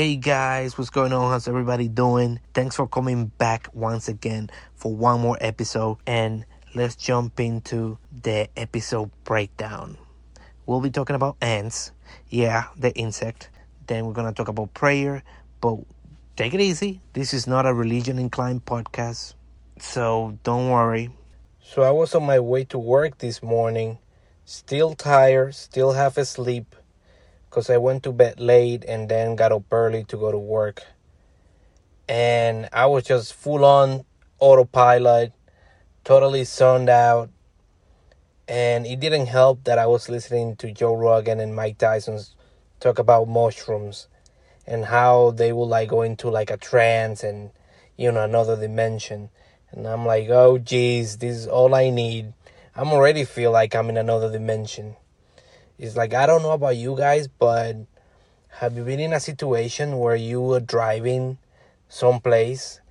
Hey guys, what's going on? How's everybody doing? Thanks for coming back once again for one more episode and let's jump into the episode breakdown. We'll be talking about ants, yeah, the insect. Then we're gonna talk about prayer, but take it easy. This is not a religion inclined podcast, so don't worry. So I was on my way to work this morning, still tired, still half asleep, because I went to bed late and then got up early to go to work. And I was just full on autopilot, totally zoned out. And it didn't help that I was listening to Joe Rogan and Mike Tyson's talk about mushrooms and how they will like go into like a trance and you know another dimension. And I'm like, oh geez, this is all I need. I'm already feel like I'm in another dimension. It's like I don't know about you guys, but have you been in a situation where you were driving someplace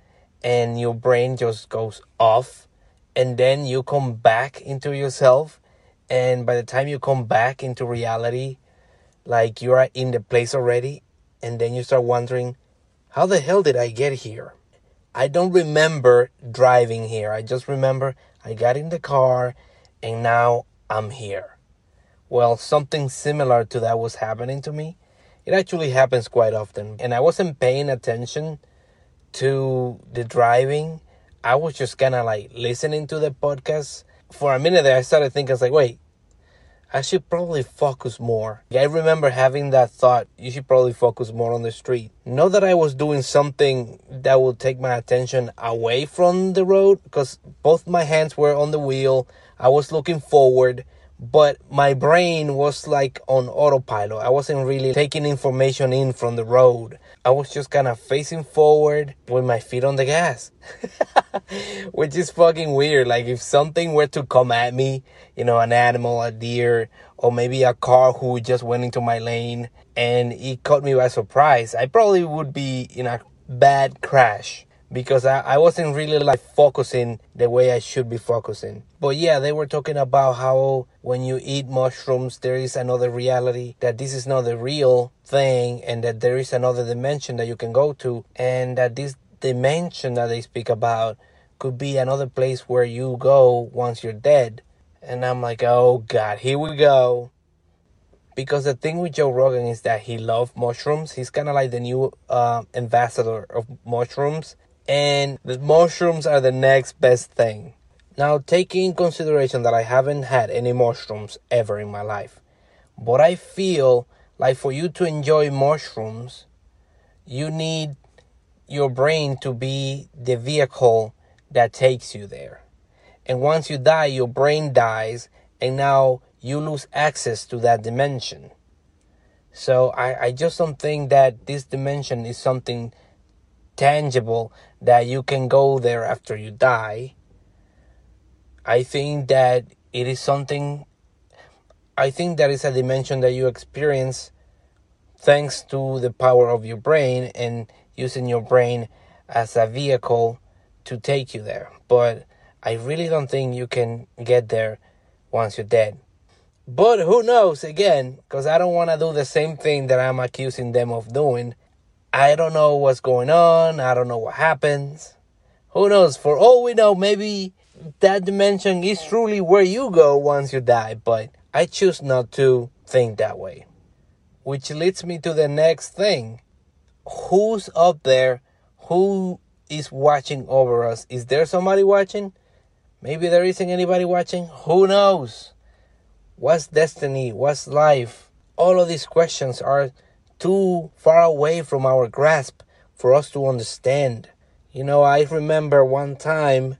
and your brain just goes off and then you come back into yourself and by the time you come back into reality like you are in the place already and then you start wondering how the hell did I get here? I don't remember driving here. I just remember I got in the car and now I'm here. Well, something similar to that was happening to me. It actually happens quite often. And I wasn't paying attention to the driving. I was just kind of like listening to the podcast. For a minute there, I started thinking, I was like, wait, I should probably focus more. I remember having that thought, you should probably focus more on the street. Not that I was doing something that would take my attention away from the road, because both my hands were on the wheel. I was looking forward, but my brain was like on autopilot. I wasn't really taking information in from the road. I was just kind of facing forward with my feet on the gas. Which is fucking weird. Like if something were to come at me, you know, an animal, a deer, or maybe a car who just went into my lane and it caught me by surprise, I probably would be in a bad crash because I, I wasn't really like focusing the way I should be focusing. But yeah, they were talking about how when you eat mushrooms, there is another reality, that this is not the real thing, and that there is another dimension that you can go to, and that this dimension that they speak about could be another place where you go once you're dead. And I'm like, oh God, here we go. Because the thing with Joe Rogan is that he loves mushrooms. He's kind of like the new uh, ambassador of mushrooms and the mushrooms are the next best thing. Now, taking in consideration that I haven't had any mushrooms ever in my life, but I feel like for you to enjoy mushrooms, you need your brain to be the vehicle that takes you there. And once you die, your brain dies, and now you lose access to that dimension. So I, I just don't think that this dimension is something tangible that you can go there after you die. I think that it is something, I think that is a dimension that you experience thanks to the power of your brain and using your brain as a vehicle to take you there. But I really don't think you can get there once you're dead. But who knows again, because I don't want to do the same thing that I'm accusing them of doing. I don't know what's going on. I don't know what happens. Who knows? For all we know, maybe that dimension is truly where you go once you die, but I choose not to think that way. Which leads me to the next thing. Who's up there? Who is watching over us? Is there somebody watching? Maybe there isn't anybody watching. Who knows? What's destiny? What's life? All of these questions are too far away from our grasp for us to understand. You know, I remember one time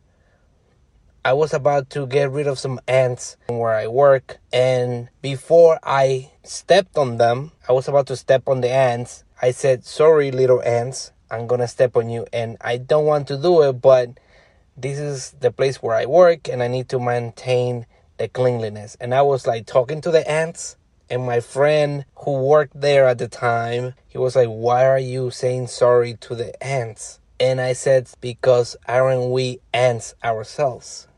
I was about to get rid of some ants where I work, and before I stepped on them, I was about to step on the ants. I said, Sorry, little ants, I'm gonna step on you, and I don't want to do it, but this is the place where I work, and I need to maintain the cleanliness. And I was like talking to the ants, and my friend who worked there at the time, he was like, Why are you saying sorry to the ants? And I said, Because aren't we ants ourselves?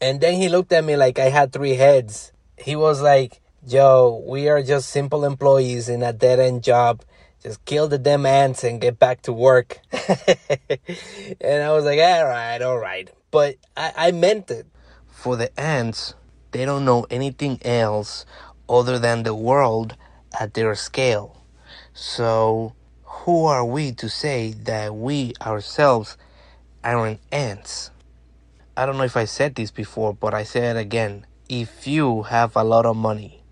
And then he looked at me like I had three heads. He was like, Yo, we are just simple employees in a dead end job just kill the damn ants and get back to work. and I was like, all right, all right. But I, I meant it. For the ants, they don't know anything else other than the world at their scale. So, who are we to say that we ourselves aren't ants? I don't know if I said this before, but I say it again. If you have a lot of money,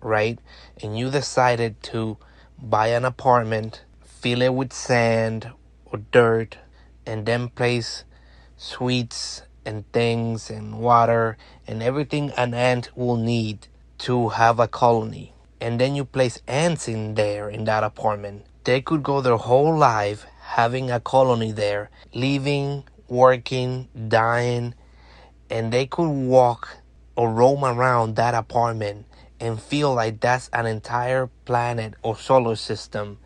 right, and you decided to buy an apartment, fill it with sand or dirt, and then place sweets and things and water and everything an ant will need to have a colony. And then you place ants in there in that apartment. They could go their whole life having a colony there, living, working, dying, and they could walk or roam around that apartment and feel like that's an entire planet or solar system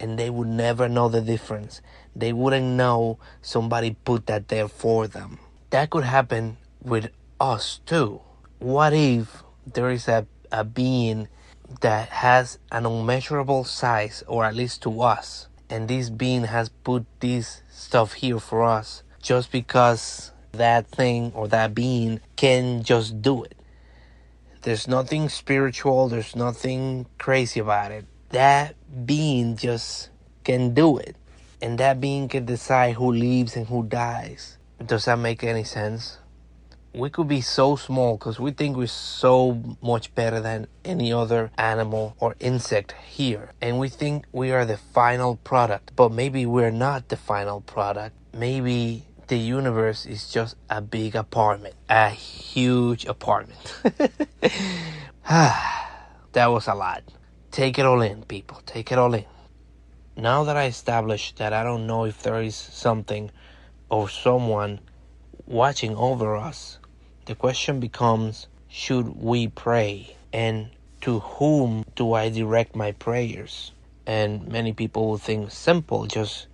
and they would never know the difference. They wouldn't know somebody put that there for them. That could happen with us too. What if there is a, a being that has an unmeasurable size, or at least to us, and this being has put this stuff here for us just because that thing or that being can just do it? There's nothing spiritual, there's nothing crazy about it. That being just can do it. And that being can decide who lives and who dies. Does that make any sense? We could be so small because we think we're so much better than any other animal or insect here. And we think we are the final product. But maybe we're not the final product. Maybe the universe is just a big apartment, a huge apartment. that was a lot. Take it all in, people. Take it all in. Now that I established that I don't know if there is something or someone watching over us, the question becomes should we pray? And to whom do I direct my prayers? And many people will think simple, just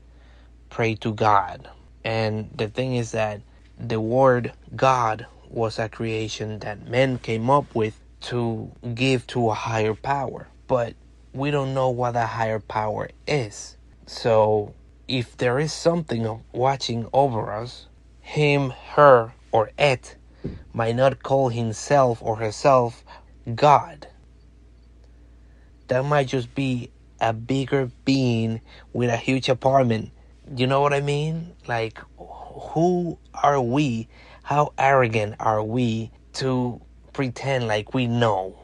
pray to God. And the thing is that the word God was a creation that men came up with to give to a higher power. But we don't know what a higher power is. So if there is something watching over us, him, her, or it might not call himself or herself God. That might just be a bigger being with a huge apartment you know what I mean? Like, who are we? How arrogant are we to pretend like we know?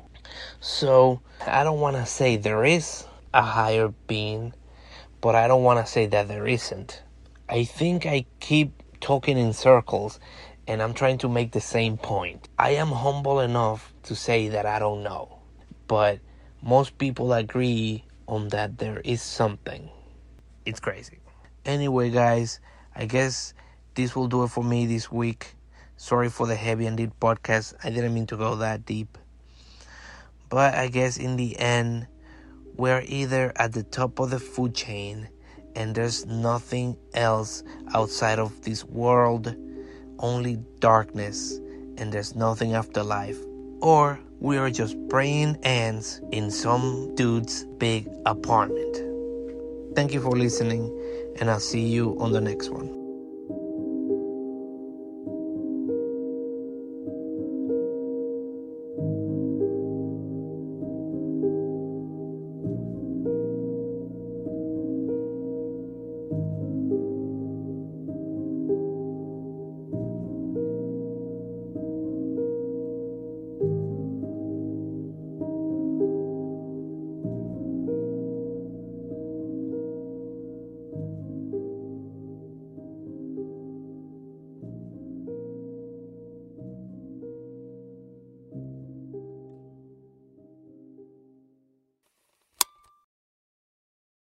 So, I don't want to say there is a higher being, but I don't want to say that there isn't. I think I keep talking in circles and I'm trying to make the same point. I am humble enough to say that I don't know, but most people agree on that there is something. It's crazy. Anyway, guys, I guess this will do it for me this week. Sorry for the heavy and deep podcast. I didn't mean to go that deep. But I guess in the end, we're either at the top of the food chain and there's nothing else outside of this world, only darkness, and there's nothing after life. Or we are just praying ants in some dude's big apartment. Thank you for listening and I'll see you on the next one.